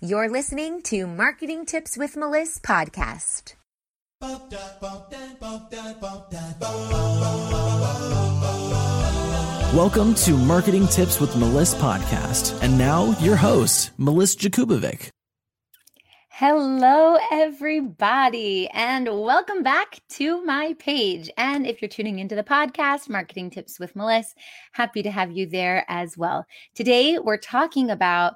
You're listening to Marketing Tips with Meliss podcast. Welcome to Marketing Tips with Meliss podcast. And now your host, Meliss Jakubovic. Hello, everybody, and welcome back to my page. And if you're tuning into the podcast, Marketing Tips with Meliss, happy to have you there as well. Today, we're talking about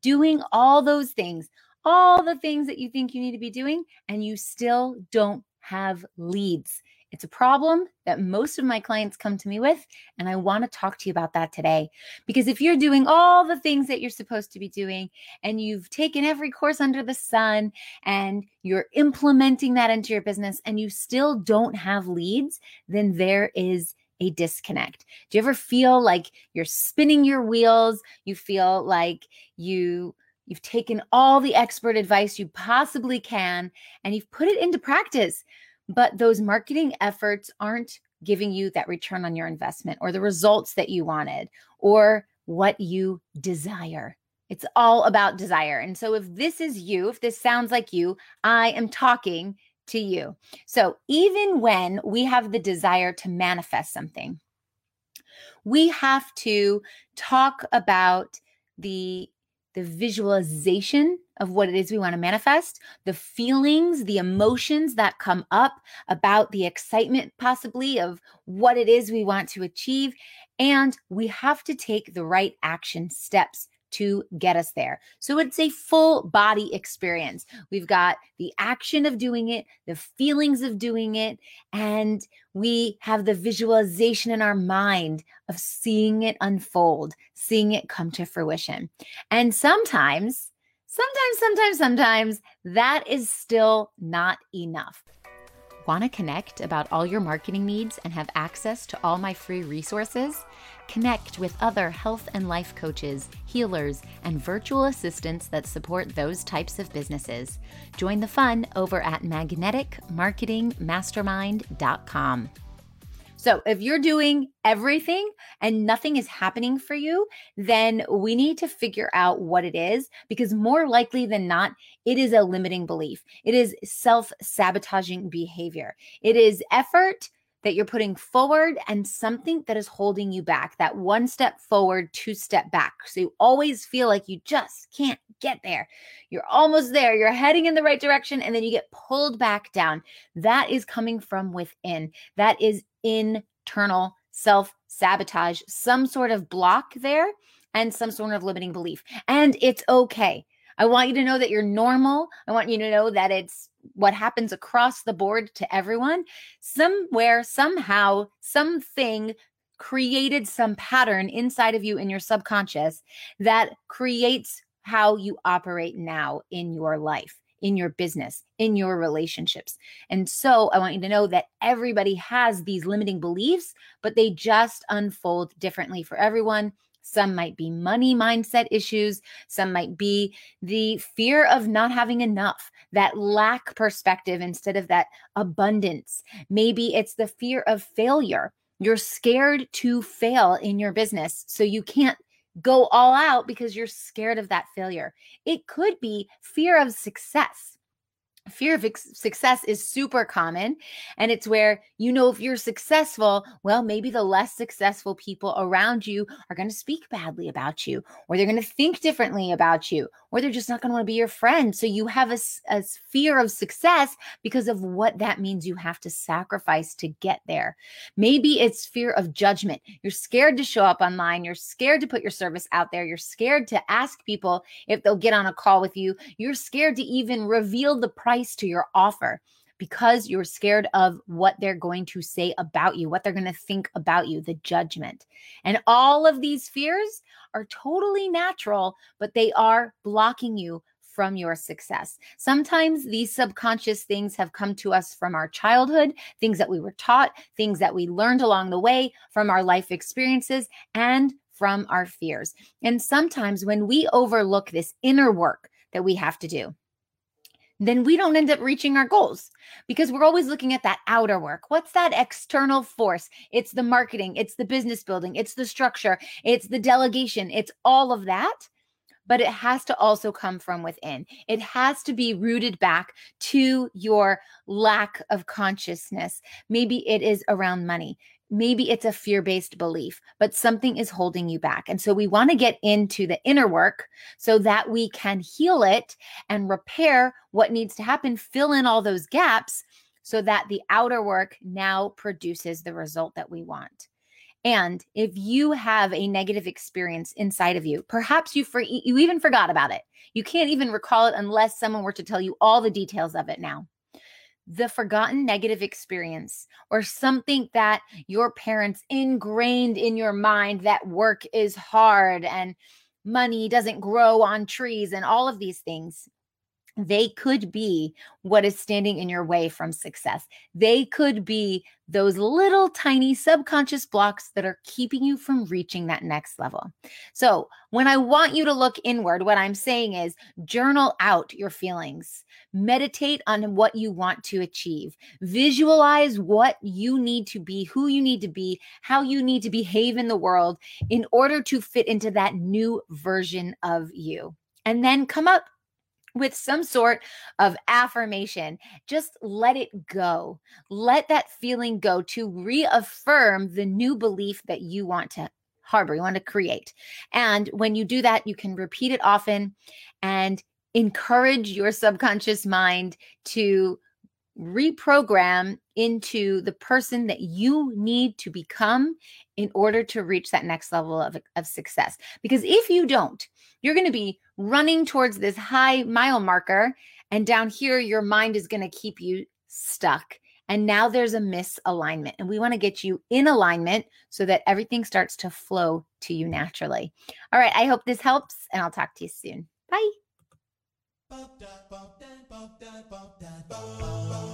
doing all those things, all the things that you think you need to be doing, and you still don't have leads. It's a problem that most of my clients come to me with, and I want to talk to you about that today. Because if you're doing all the things that you're supposed to be doing, and you've taken every course under the sun, and you're implementing that into your business, and you still don't have leads, then there is a disconnect? Do you ever feel like you're spinning your wheels? You feel like you you've taken all the expert advice you possibly can and you've put it into practice, but those marketing efforts aren't giving you that return on your investment or the results that you wanted or what you desire. It's all about desire. And so, if this is you, if this sounds like you, I am talking to you. So even when we have the desire to manifest something, we have to talk about the the visualization of what it is we want to manifest, the feelings, the emotions that come up about the excitement, possibly, of what it is we want to achieve. And we have to take the right action steps to get us there. So it's a full body experience. We've got the action of doing it, the feelings of doing it, and we have the visualization in our mind of seeing it unfold, seeing it come to fruition. And sometimes, sometimes, sometimes, sometimes that is still not enough. Want to connect about all your marketing needs and have access to all my free resources? Connect with other health and life coaches, healers, and virtual assistants that support those types of businesses. Join the fun over at magneticmarketingmastermind.com. So, if you're doing everything and nothing is happening for you, then we need to figure out what it is because more likely than not, it is a limiting belief. It is self sabotaging behavior. It is effort that you're putting forward and something that is holding you back that one step forward, two step back. So you always feel like you just can't get there. You're almost there. You're heading in the right direction and then you get pulled back down. That is coming from within. That is internal self sabotage, some sort of block there, and some sort of limiting belief. And it's okay. I want you to know that you're normal. I want you to know that it's what happens across the board to everyone. Somewhere, somehow, something created some pattern inside of you in your subconscious that creates how you operate now in your life in your business, in your relationships. And so I want you to know that everybody has these limiting beliefs, but they just unfold differently for everyone. Some might be money mindset issues. Some might be the fear of not having enough, that lack perspective instead of that abundance. Maybe it's the fear of failure. You're scared to fail in your business. So you can't go all out because you're scared of that failure. It could be fear of success. Fear of ex- success is super common. And it's where, you know, if you're successful, well, maybe the less successful people around you are going to speak badly about you, or they're going to think differently about you, or they're just not going to want to be your friend. So you have a, a fear of success because of what that means you have to sacrifice to get there. Maybe it's fear of judgment. You're scared to show up online. You're scared to put your service out there. You're scared to ask people if they'll get on a call with you. You're scared to even reveal the price to your offer because you're scared of what they're going to say about you, what they're going to think about you, the judgment. And all of these fears are totally natural, but they are blocking you from your success. Sometimes these subconscious things have come to us from our childhood, things that we were taught, things that we learned along the way from our life experiences, and from our fears. And sometimes when we overlook this inner work that we have to do, then we don't end up reaching our goals because we're always looking at that outer work. What's that external force? It's the marketing, it's the business building, it's the structure, it's the delegation, it's all of that. but it has to also come from within. It has to be rooted back to your lack of consciousness. Maybe it is around money. Maybe it's a fear based belief, but something is holding you back. And so we want to get into the inner work so that we can heal it and repair what needs to happen, fill in all those gaps so that the outer work now produces the result that we want. And if you have a negative experience inside of you, perhaps you for, you even forgot about it. You can't even recall it unless someone were to tell you all the details of it now. The forgotten negative experience or something that your parents ingrained in your mind that work is hard and money doesn't grow on trees and all of these things they could be what is standing in your way from success. They could be those little tiny subconscious blocks that are keeping you from reaching that next level. So, when I want you to look inward, what I'm saying is journal out your feelings, meditate on what you want to achieve, visualize what you need to be, who you need to be, how you need to behave in the world in order to fit into that new version of you. And then come up with some sort of affirmation. Just let it go. Let that feeling go to reaffirm the new belief that you want to harbor, you want to create. And when you do that, you can repeat it often and encourage your subconscious mind to reprogram into the person that you need to become in order to reach that next level of, of success. Because if you don't, you're going to be running towards this high mile marker, and down here, your mind is going to keep you stuck. And now there's a misalignment, and we want to get you in alignment so that everything starts to flow to you naturally. All right, I hope this helps, and I'll talk to you soon. Bye.